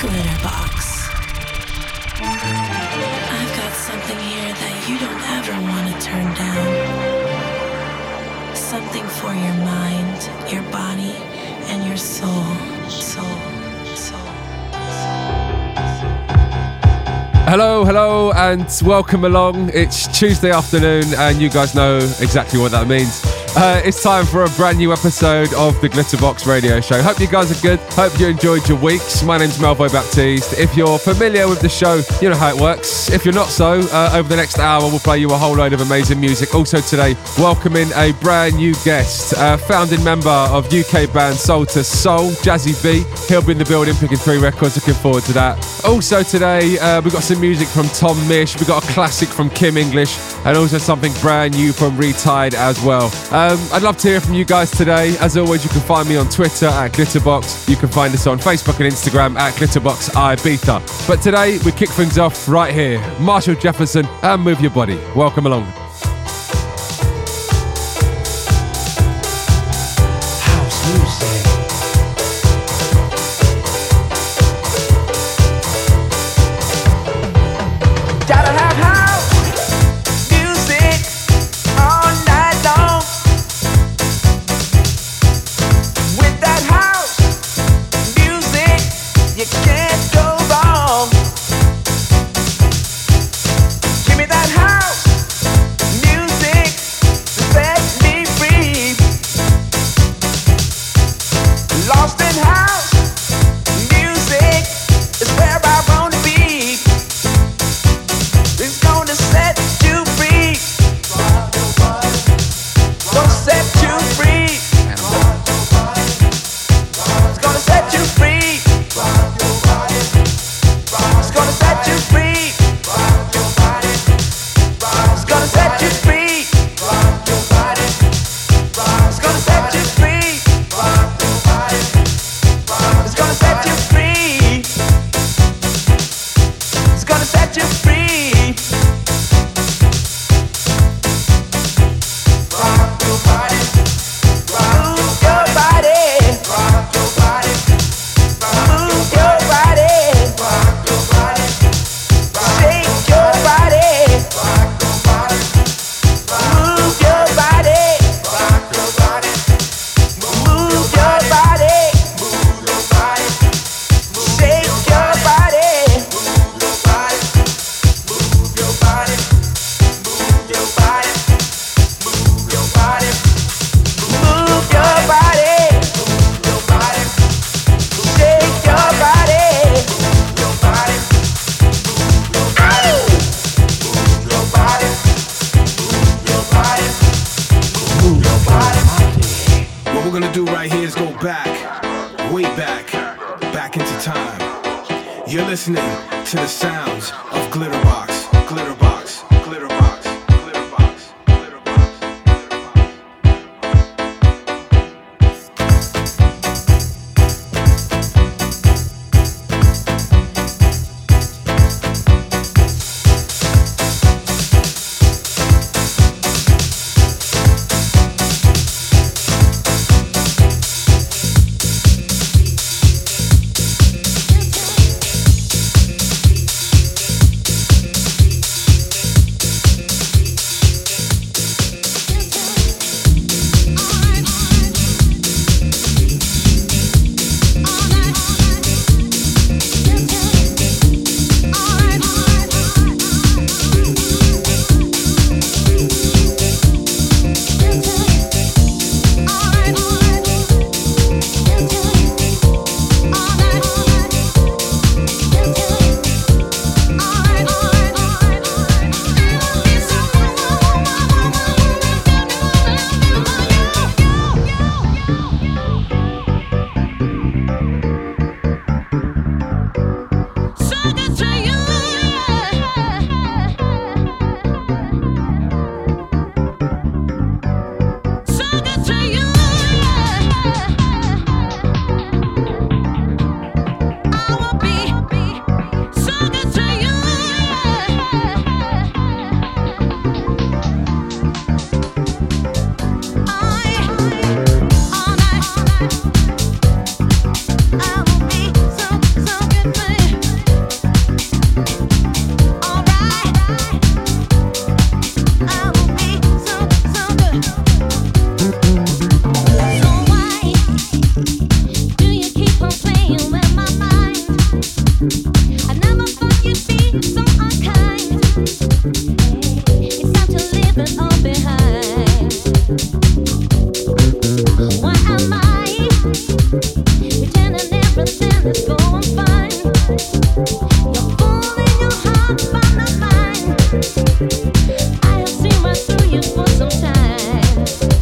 Glitterbox. I've got something here that you don't ever want to turn down. Something for your mind, your body, and your soul. Soul. Soul. Hello, hello, and welcome along. It's Tuesday afternoon, and you guys know exactly what that means. Uh, it's time for a brand new episode of the Glitterbox Radio Show. Hope you guys are good. Hope you enjoyed your weeks. My name's Melvo Baptiste. If you're familiar with the show, you know how it works. If you're not so, uh, over the next hour, we'll play you a whole load of amazing music. Also today, welcoming a brand new guest, founding member of UK band Soul II Soul, Jazzy B. He'll be in the building picking three records. Looking forward to that. Also today, uh, we've got some music from Tom Misch. We've got a classic from Kim English, and also something brand new from Retied as well. Um, I'd love to hear from you guys today. As always, you can find me on Twitter at Glitterbox. You can find us on Facebook and Instagram at Glitterbox Ibiza. But today, we kick things off right here. Marshall Jefferson and Move Your Body. Welcome along.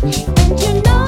And you know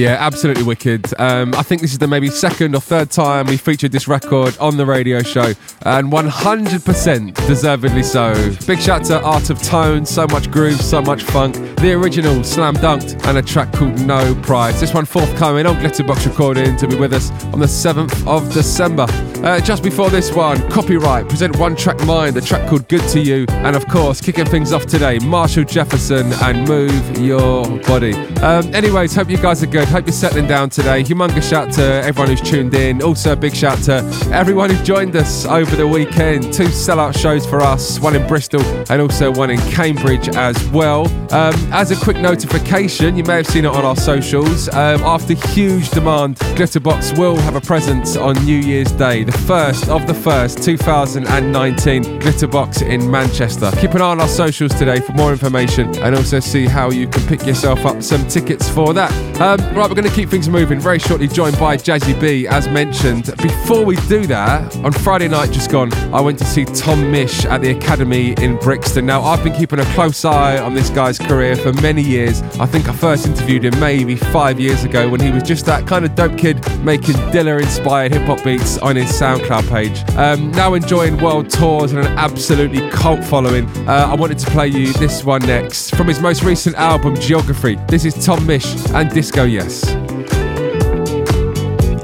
Yeah, absolutely wicked. Um, I think this is the maybe second or third time we featured this record on the radio show, and 100% deservedly so. Big shout to Art of Tone, so much groove, so much funk. The original Slam Dunked, and a track called No Prize. This one forthcoming on Glitterbox Recording to be with us on the 7th of December. Uh, just before this one, Copyright present One Track Mind, a track called Good to You, and of course, kicking things off today, Marshall Jefferson and Move Your Body. Um, anyways, hope you guys are good. Hope you're settling down today. Humongous shout to everyone who's tuned in. Also, a big shout to everyone who joined us over the weekend. Two sellout shows for us, one in Bristol and also one in Cambridge as well. Um, as a quick notification, you may have seen it on our socials. Um, after huge demand, Glitterbox will have a presence on New Year's Day, the first of the first 2019 Glitterbox in Manchester. Keep an eye on our socials today for more information and also see how you can pick yourself up some tickets for that. Um, right, we're going to keep things moving very shortly, joined by Jazzy B, as mentioned. Before we do that, on Friday night just gone, I went to see Tom Misch at the Academy in Brixton. Now, I've been keeping a close eye on this guy's career for many years. I think I first interviewed him maybe five years ago when he was just that kind of dope kid making Dilla inspired hip hop beats on his SoundCloud page. Um, now enjoying world tours and an absolutely cult following, uh, I wanted to play you this one next from his most recent album, Geography. This is Tom Misch and Disco Yes.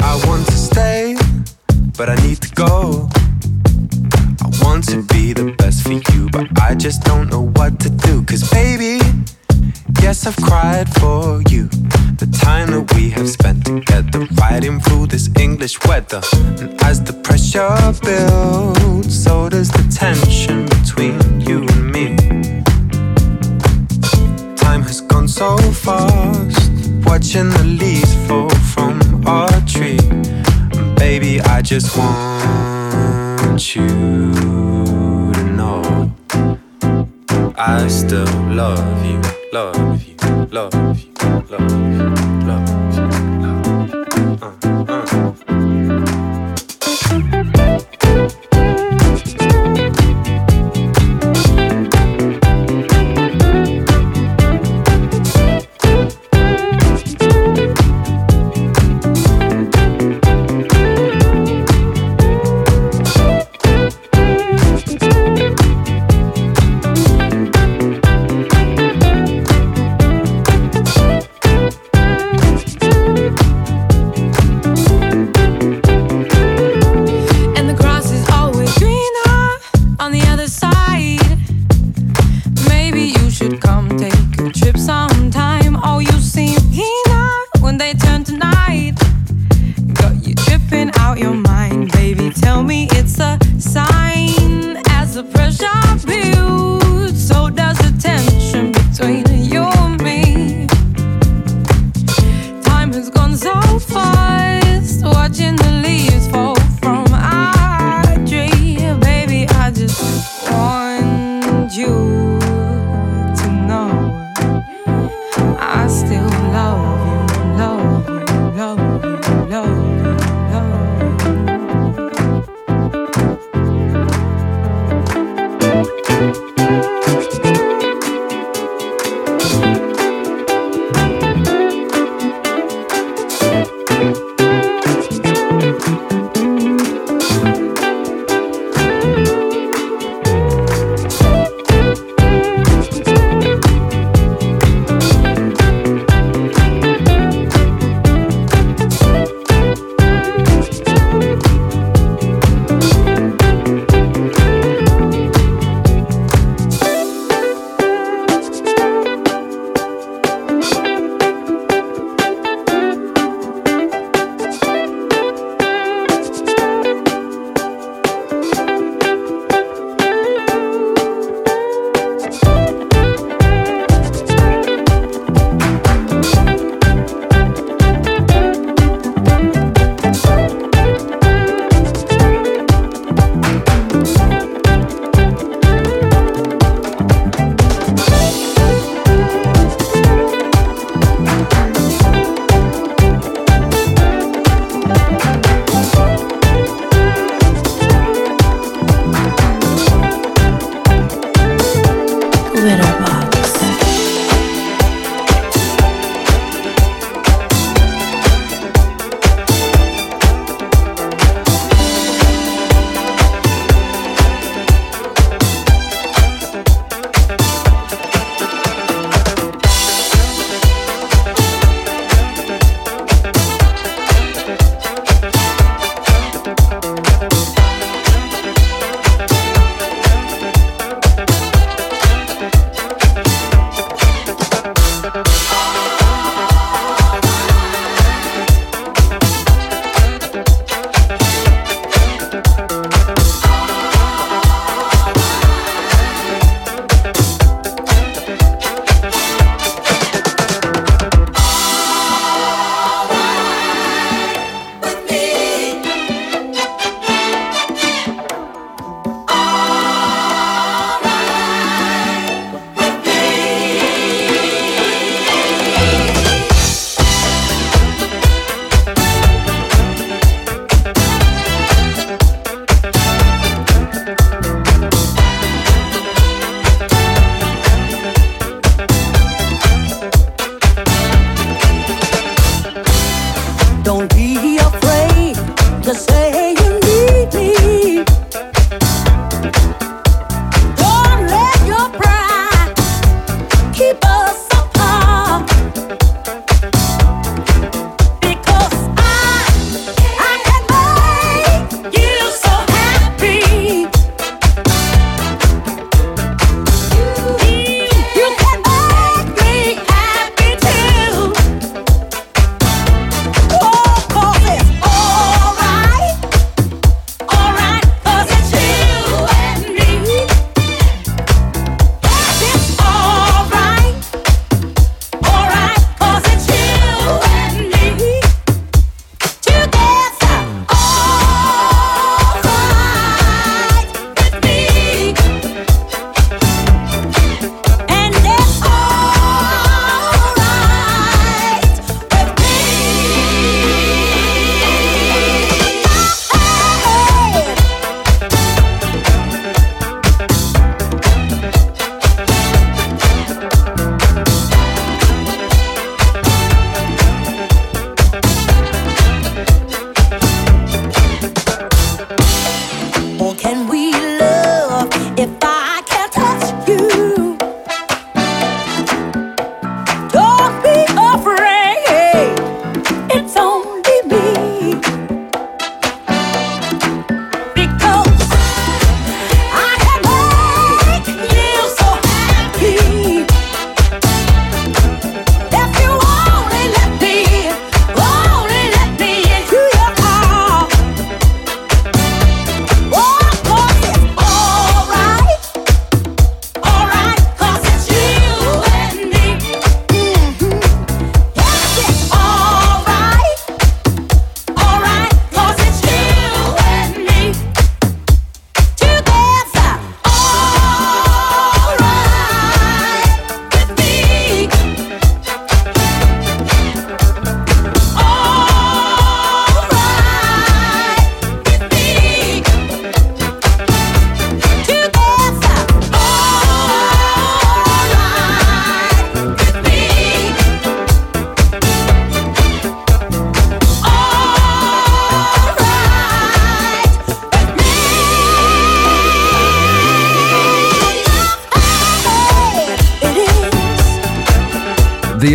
I want to stay, but I need to go. I want to be the best for you, but I just don't know what to do. Cause baby, yes, I've cried for you. The time that we have spent together, riding through this English weather. And as the pressure builds, so does the tension between you and me. Time has gone so fast, watching the leaves fall from our tree. And baby, I just want you to know I still love you, love you, love you, love. you,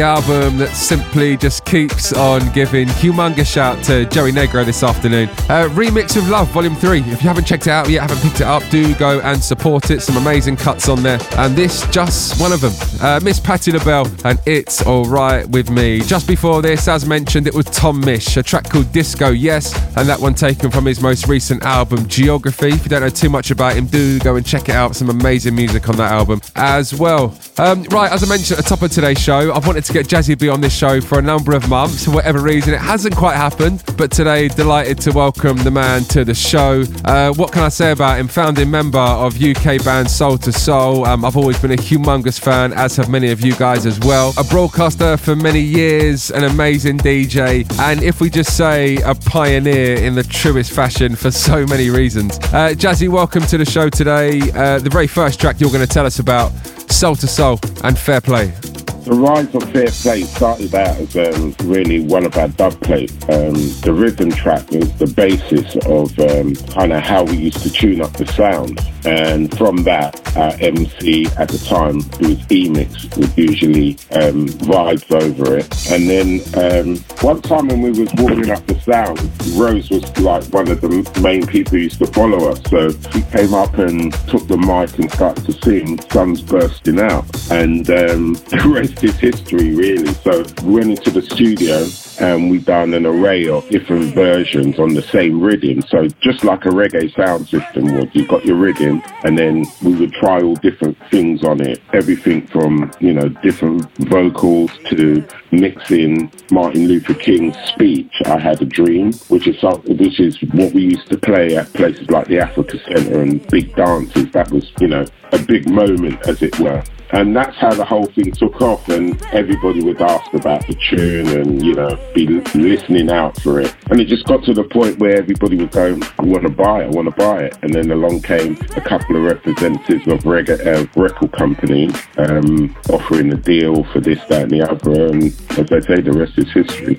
the album that simply just keeps on giving humongous shout to Joey Negro this afternoon. Uh, Remixed With Love, Volume 3. If you haven't checked it out yet, haven't picked it up, do go and support it. Some amazing cuts on there. And this, just one of them. Uh, Miss Patti LaBelle and It's Alright With Me. Just before this, as mentioned, it was Tom Misch, a track called Disco Yes, and that one taken from his most recent album, Geography. If you don't know too much about him, do go and check it out. Some amazing music on that album as well. Um, right, as I mentioned at the top of today's show, I've wanted to get Jazzy B on this show for a number of months. For whatever reason, it hasn't quite happened, but today, delighted to welcome the man to the show. Uh, what can I say about him? Founding member of UK band Soul II Soul. Um, I've always been a humongous fan, as have many of you guys as well. A broadcaster for many years, an amazing DJ, and if we just say a pioneer in the truest fashion for so many reasons. Uh, Jazzy, welcome to the show today. Uh, the very first track you're going to tell us about Soul II Soul and Fair Play. The rise of Fair Play started out as um, really one of our dub plates. Um, the rhythm track was the basis of um, kind of how we used to tune up the sound. And from that, our MC at the time, who was E-Mix, would usually um, vibes over it. And then um, one time when we was warming up the sound, Rose was like one of the main people who used to follow us. So he came up and took the mic and started to sing Sun's Bursting Out. And um, the rest is history, really. So we went into the studio and we done an array of different versions on the same rhythm. So just like a reggae sound system would, you've got your rhythm and then we would try all different things on it. Everything from, you know, different vocals to mixing Martin Luther King's speech, I Had a Dream, which is something, which is what we used to play at places like the Africa Centre and big dances. That was, you know, a big moment as it were. And that's how the whole thing took off, and everybody would ask about the tune and, you know, be listening out for it. And it just got to the point where everybody was going, I want to buy it, I want to buy it. And then along came a couple of representatives of reg- uh, record companies um, offering a deal for this, that, and the other. And as I say, the rest is history.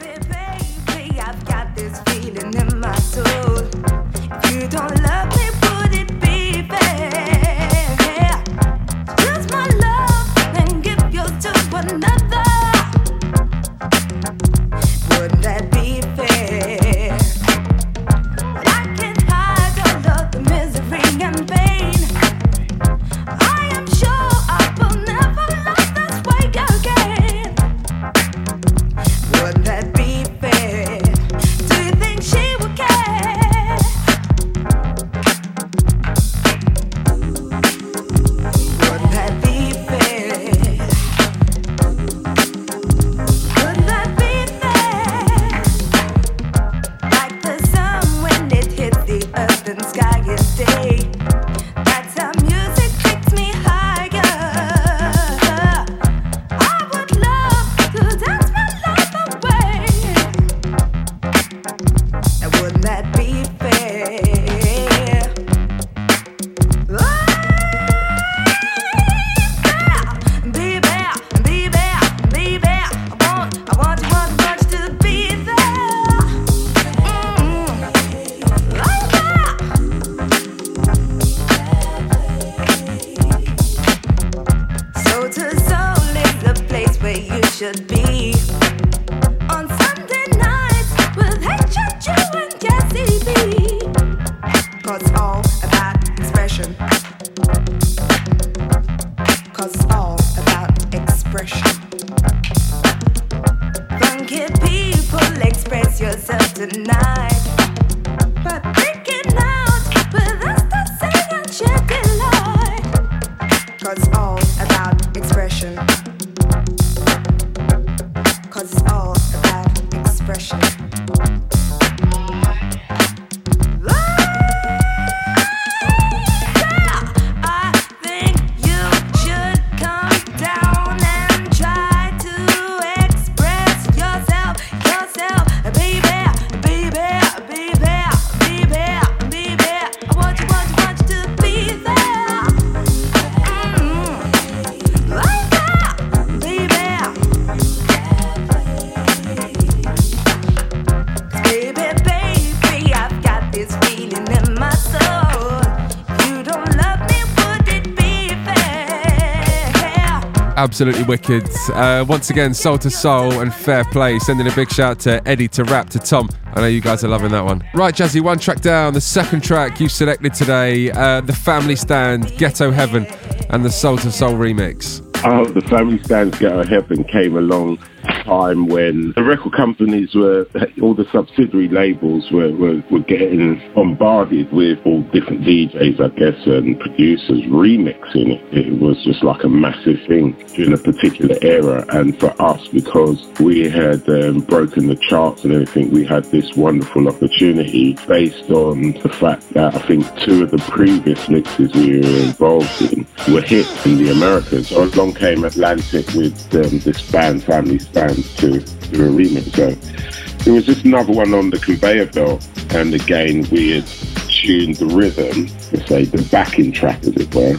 Absolutely wicked. Uh, once again, Soul II Soul and Fair Play. Sending a big shout to Eddie, to Rap, to Tom. I know you guys are loving that one. Right, Jazzy, one track down. The second track you selected today, uh, The Family Stand, Ghetto Heaven, and the Soul II Soul remix. Oh, the Family Stands Ghetto Heaven came along time when the record companies were, all the subsidiary labels were, were, were getting bombarded with all different DJs, I guess, and producers remixing it. It was just like a massive thing during a particular era. And for us, because we had um, broken the charts and everything, we had this wonderful opportunity based on the fact that I think two of the previous mixes we were involved in were hits in the Americas. So along came Atlantic with um, this band, Family Stand, to do a remix. So it was just another one on the conveyor belt. And again, we had tuned the rhythm, to say the backing track, as it were,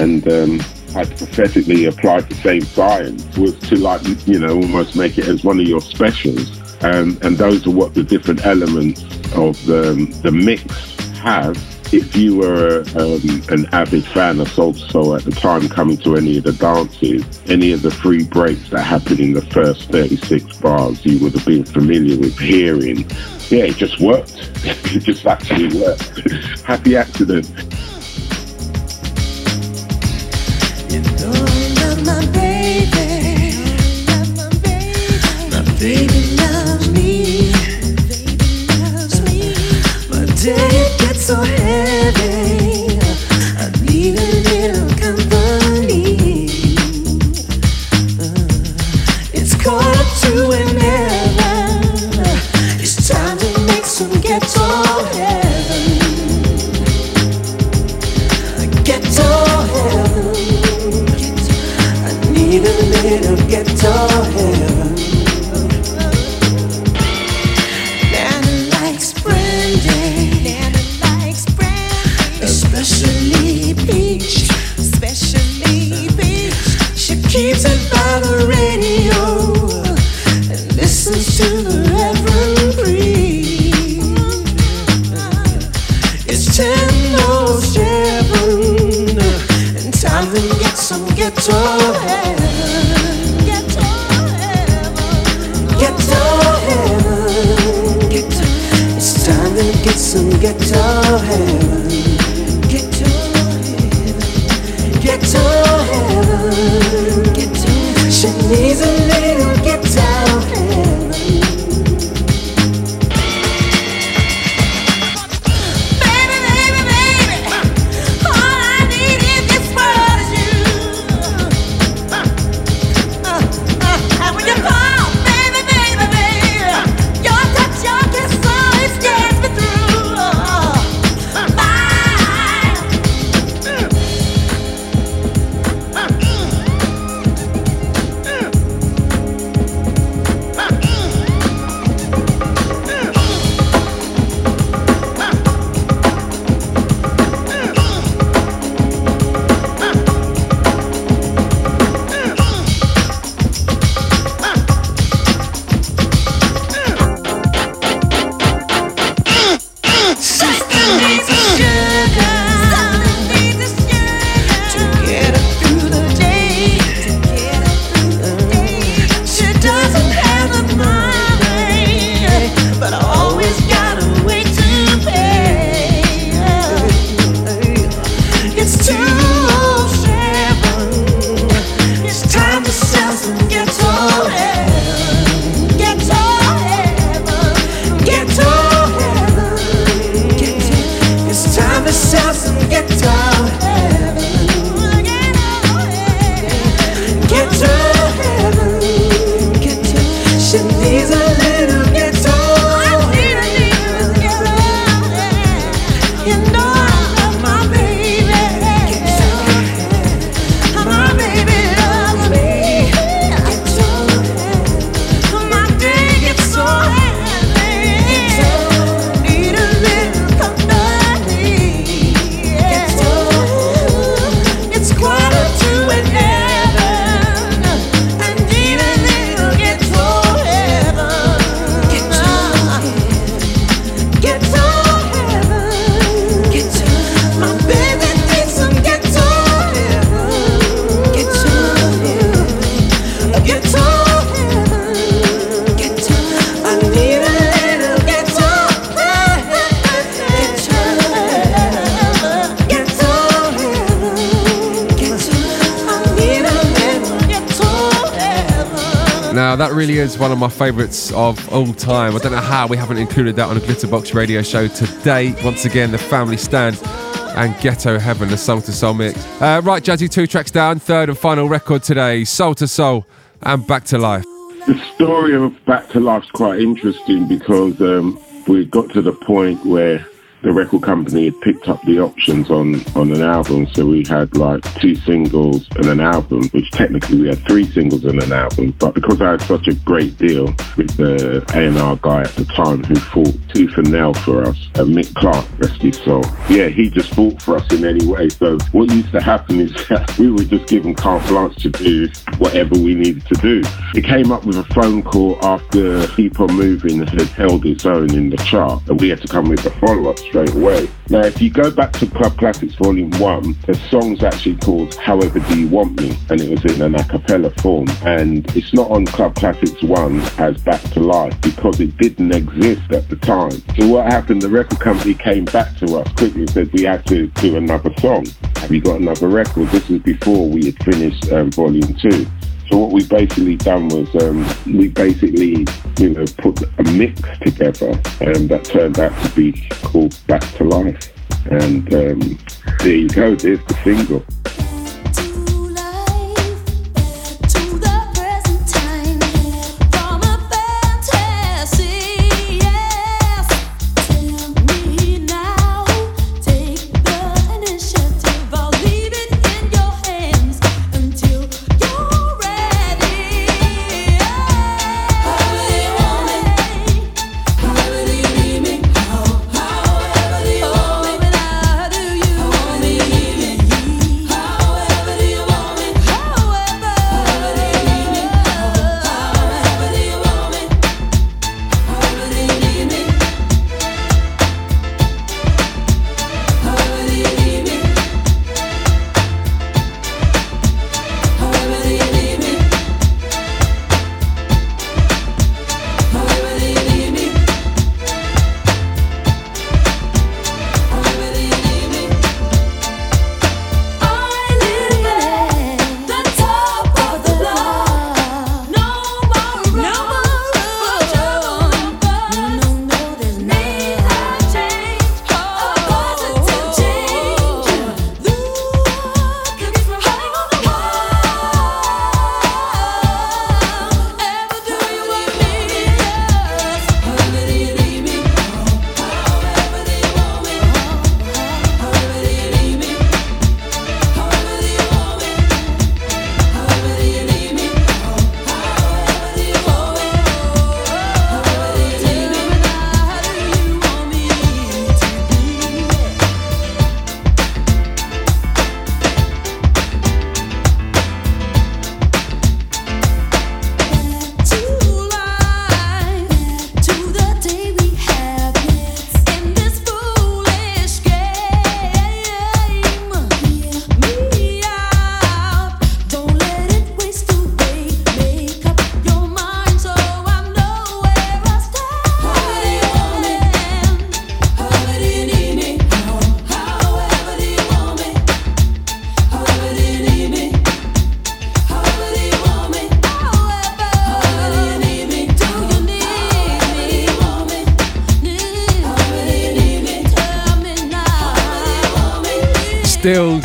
and um, hypothetically applied the same science was to like, you know, almost make it as one of your specials. Um, and those are what the different elements of the, the mix have if you were um, an avid fan of Soul Soul at the time, coming to any of the dances, any of the free breaks that happened in the first 36 bars, you would have been familiar with hearing. Yeah, it just worked. it just actually worked. Happy accident. Baby. My baby get ghetto heaven. Heaven. Ghetto heaven. Ghetto. It's time to get some ghetto heaven. Ghetto heaven. Ghetto heaven. She needs a one of my favourites of all time. I don't know how we haven't included that on a Glitterbox radio show today. Once again, the family stand and Ghetto Heaven, the Soul II Soul mix. Uh, right, Jazzy, two tracks down. Third and final record today Soul II Soul and Back to Life. The story of Back to Life's quite interesting because um, we got to the point where the record company had picked up the options on, on an album. So we had like two singles and an album, which technically we had three singles and an album. But because I had such a great deal with the A&R guy at the time who fought tooth and nail for us, uh, Mick Clark, rest his soul. Yeah, he just fought for us in any way. So what used to happen is that we were just given carte blanche to do whatever we needed to do. It came up with a phone call after Keep On Moving had held its own in the chart, and we had to come with a follow-up straight away. Now, if you go back to Club Classics Volume 1, the song's actually called However Do You Want Me, and it was in an a cappella form. And it's not on Club Classics 1 as Back to Life because it didn't exist at the time. So what happened, the record company came back to us quickly and said we had to do another song. Have you got another record? This was before we had finished um, Volume 2. So what we basically done was um, we basically, you know, put a mix together um, that turned out to be called Back to Life. And um, there you go, there's the single.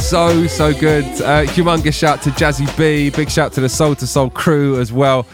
So, so good. Uh, humongous shout to Jazzy B. Big shout to the Soul II Soul crew as well.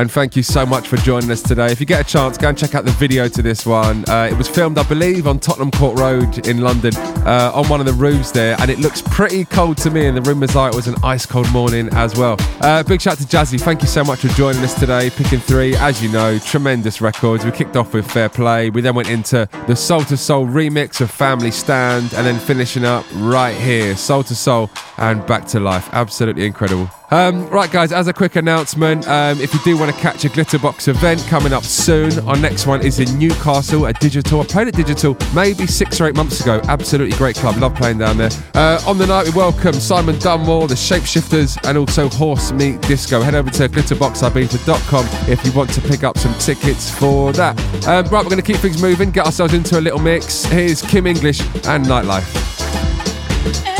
And thank you so much for joining us today. If you get a chance, go and check out the video to this one. Uh, it was filmed, I believe, on Tottenham Court Road in London, uh, on one of the roofs there, and it looks pretty cold to me. And the rumours are it was an ice cold morning as well. Uh, big shout to Jazzy. Thank you so much for joining us today. Picking three, as you know, tremendous records. We kicked off with Fair Play. We then went into the Soul II Soul remix of Family Stand, and then finishing up right here, Soul II Soul and Back to Life. Absolutely incredible. Um, right, guys, as a quick announcement, um, if you do want to catch a Glitterbox event coming up soon, our next one is in Newcastle at Digital. I played at Digital maybe six or eight months ago. Absolutely great club. Love playing down there. Uh, on the night, we welcome Simon Dunmore, the Shapeshifters, and also Horse Meat Disco. Head over to glitterboxibiza.com if you want to pick up some tickets for that. Um, right, we're going to keep things moving, get ourselves into a little mix. Here's Kim English and Nightlife.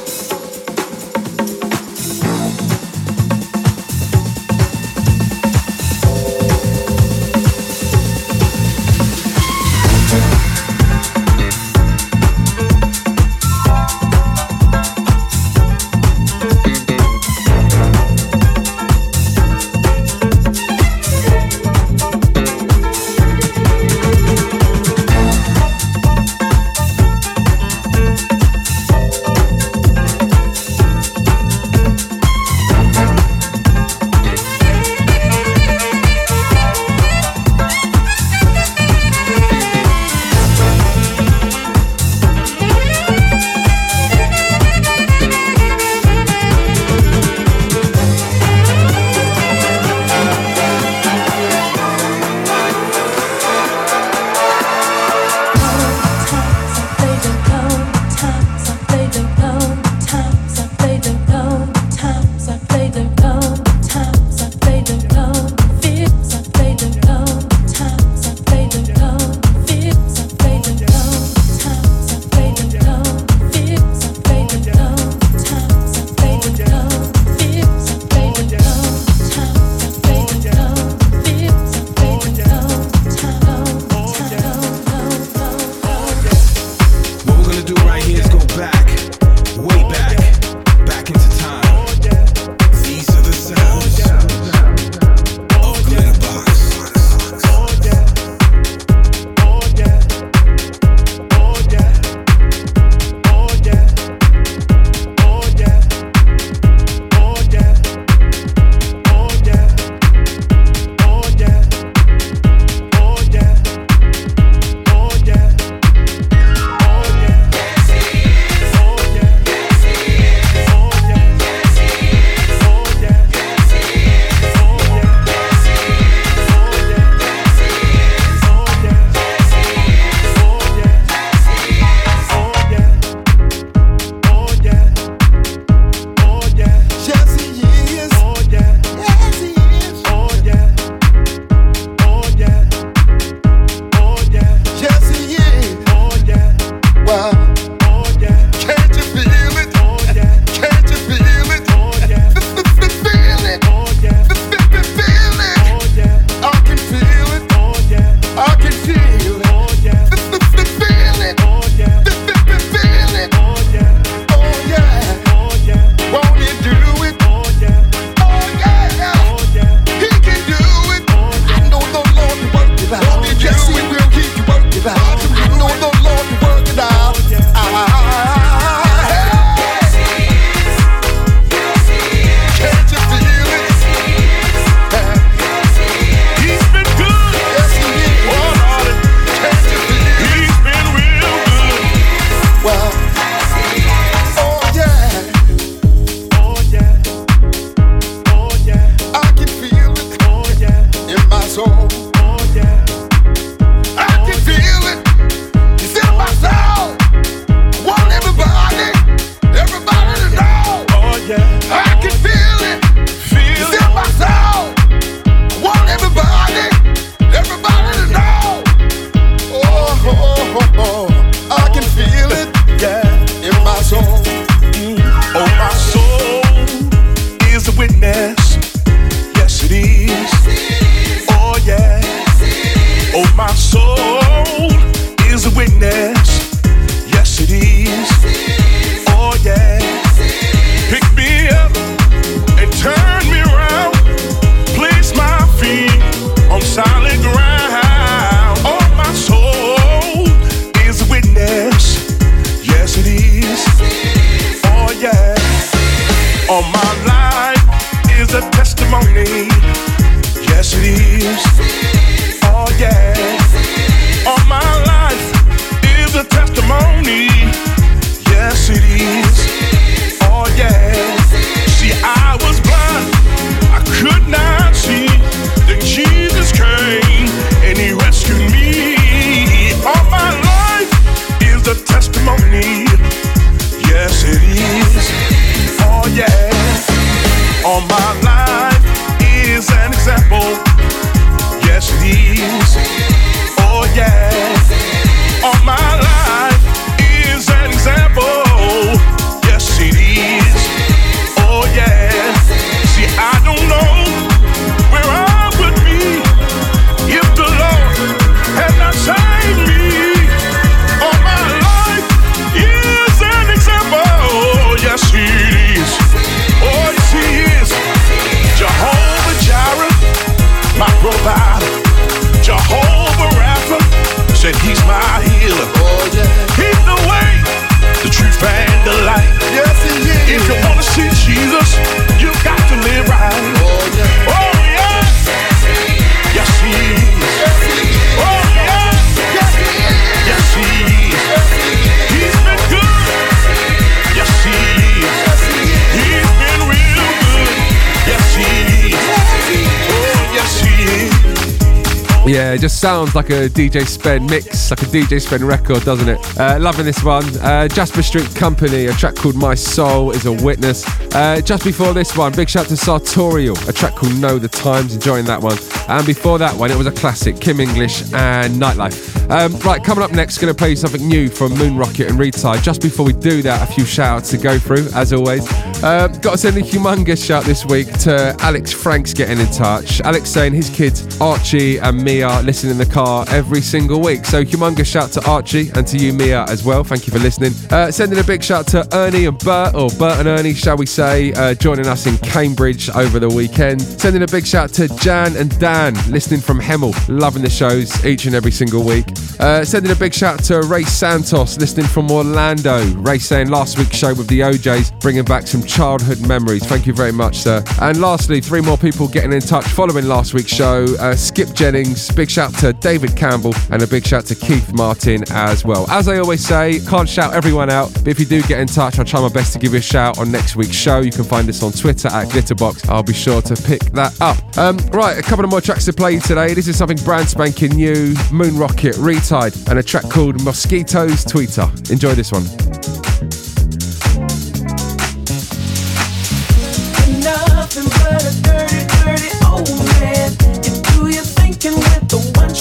Just sounds like a DJ Spen mix, like a DJ Spen record, doesn't it? Uh, loving this one. Uh, Jasper Street Company, a track called My Soul is a Witness. Uh, just before this one, big shout to Sartorial, a track called Know the Times, enjoying that one. And before that one, it was a classic, Kim English and Nightlife. Um, right, coming up next, going to play something new from Moon Rocket and Retide. Just before we do that, a few shout outs to go through, as always. Uh, got to send a humongous shout this week to Alex Franks getting in touch. Alex saying his kids, Archie and Mia, listen in the car every single week. So, humongous shout to Archie and to you, Mia, as well. Thank you for listening. Uh, sending a big shout to Ernie and Bert, or Bert and Ernie, shall we say, uh, joining us in Cambridge over the weekend. Sending a big shout to Jan and Dan, listening from Hemel, loving the shows each and every single week. Uh, sending a big shout to Ray Santos, listening from Orlando. Ray saying last week's show with the OJs, bringing back some childhood memories. Thank you very much, sir. And lastly, three more people getting in touch following last week's show. Uh, Skip Jennings, big shout to David Campbell, and a big shout to Keith Martin as well. As I always say, can't shout everyone out, but if you do get in touch, I'll try my best to give you a shout on next week's show. You can find us on Twitter at Glitterbox. I'll be sure to pick that up. Um, right, a couple of more tracks to play today. This is something brand spanking new Moon Rocket Retide and a track called Mosquitoes Tweeter. Enjoy this one.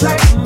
The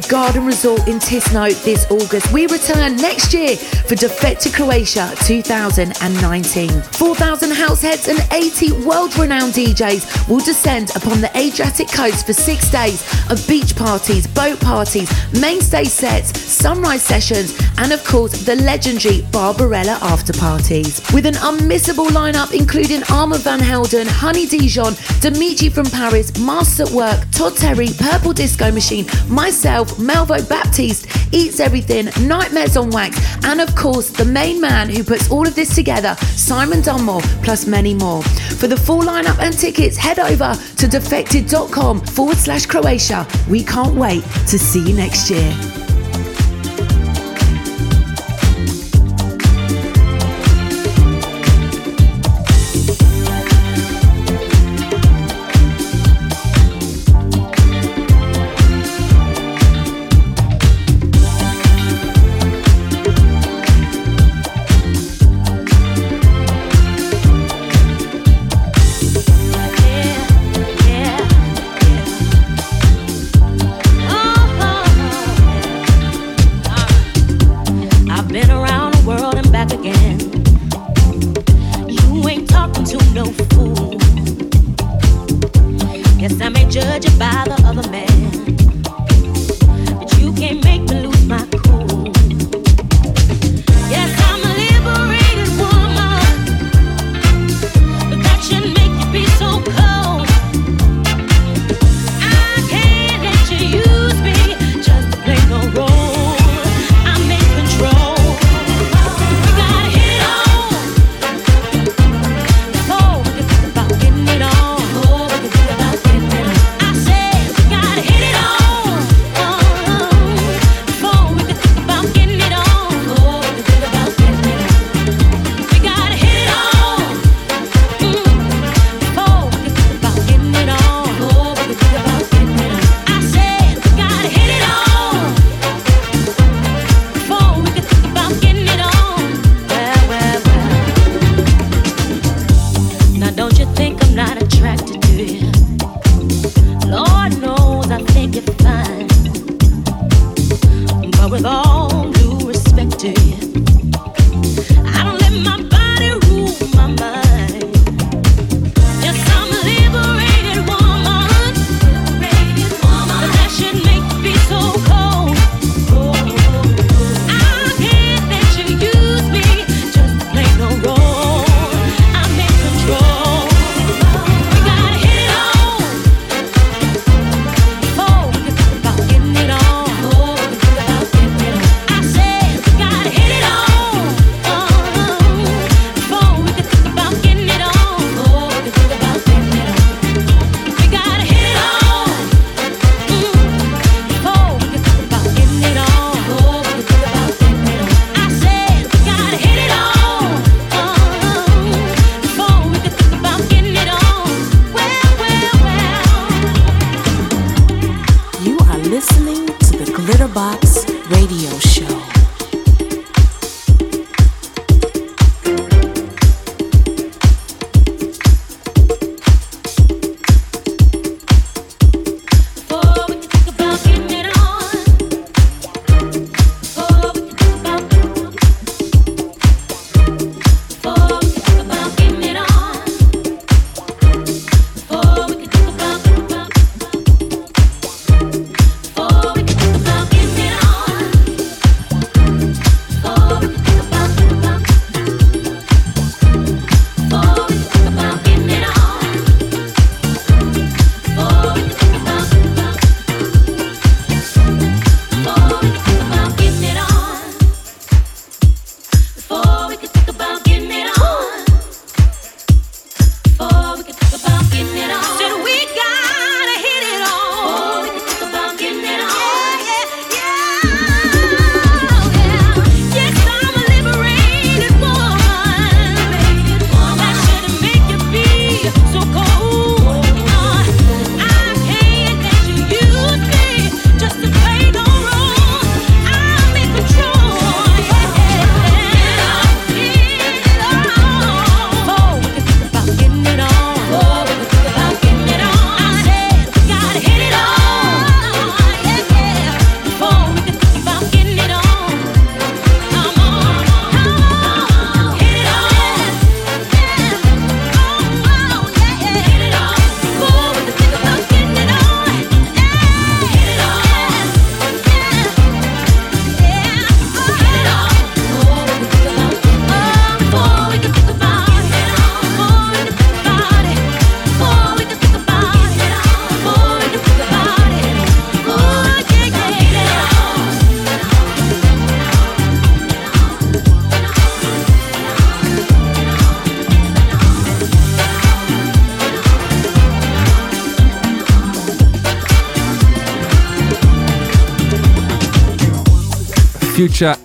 the Garden Resort in Tisno this August. We return next year for Defected Croatia 2019. 4,000 house heads and 80 world renowned DJs will descend upon the Adriatic coast for six days of beach parties, boat parties, mainstay sets, sunrise sessions, and of course the legendary Barbarella after parties. With an unmissable lineup including Armand Van Helden, Honey Dijon, Dimitri from Paris, Master at Work, Todd Terry, Purple Disco Machine, myself, Melvo Baptiste, Eats Everything, Nightmares on Wax, and of course the main man who puts all of this together, Simon Dunmore, plus many more. For the full lineup and tickets, head over to defected.com forward slash Croatia. We can't wait to see you next year.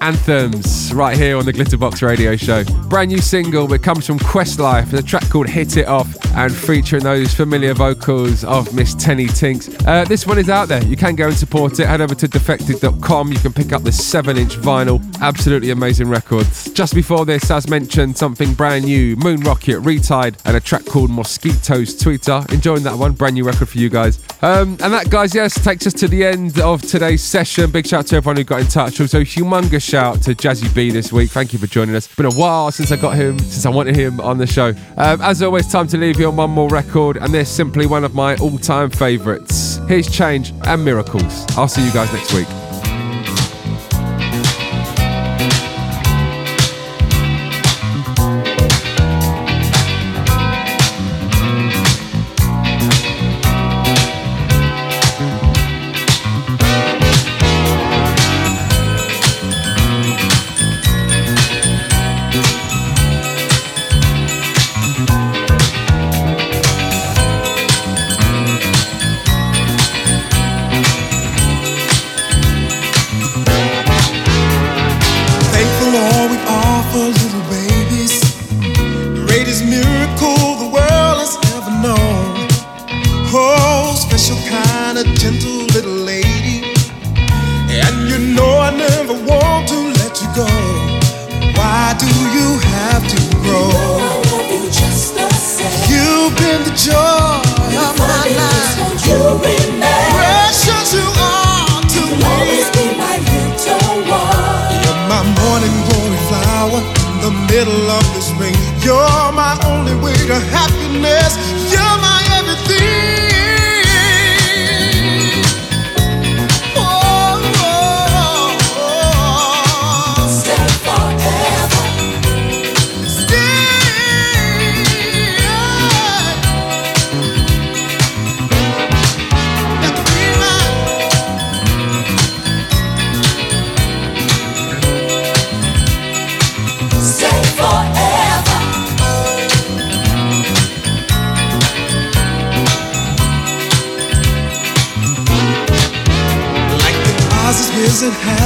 Anthems right here on the Glitterbox Radio Show. Brand new single, it comes from Questlife, a track called Hit It Off, and featuring those familiar vocals of Miss Tenny Tinks. Uh, this one is out there. You can go and support it. Head over to defected.com. You can pick up the 7 inch vinyl. Absolutely amazing records. Just before this, as mentioned, something brand new Moon Rocket, Retied, and a track called Mosquitoes Tweeter. Enjoying that one. Brand new record for you guys. Um, and that, guys, yes, takes us to the end of today's session. Big shout out to everyone who got in touch. Also, humongous shout to Jazzy B this week. Thank you for joining us. Been a while since I got him, since I wanted him on the show. Um, as always, time to leave you on one more record, and this simply one of my all time favourites. Here's Change and Miracles. I'll see you guys next week.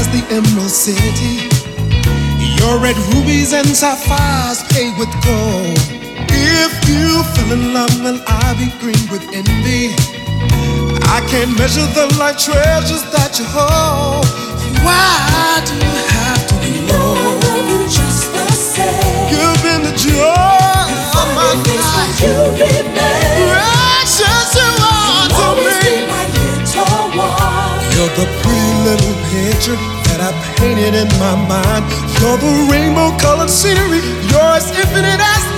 Has the Emerald City. Your red rubies and sapphires paid with gold. If you fell in love, well, I'll be green with envy. I can't measure the life treasures that you hold. Why do you have to be low? You've been the joy of my life. Precious you are to me. You're the pretty little picture that I painted in my mind. You're the rainbow colored scenery. You're as infinite as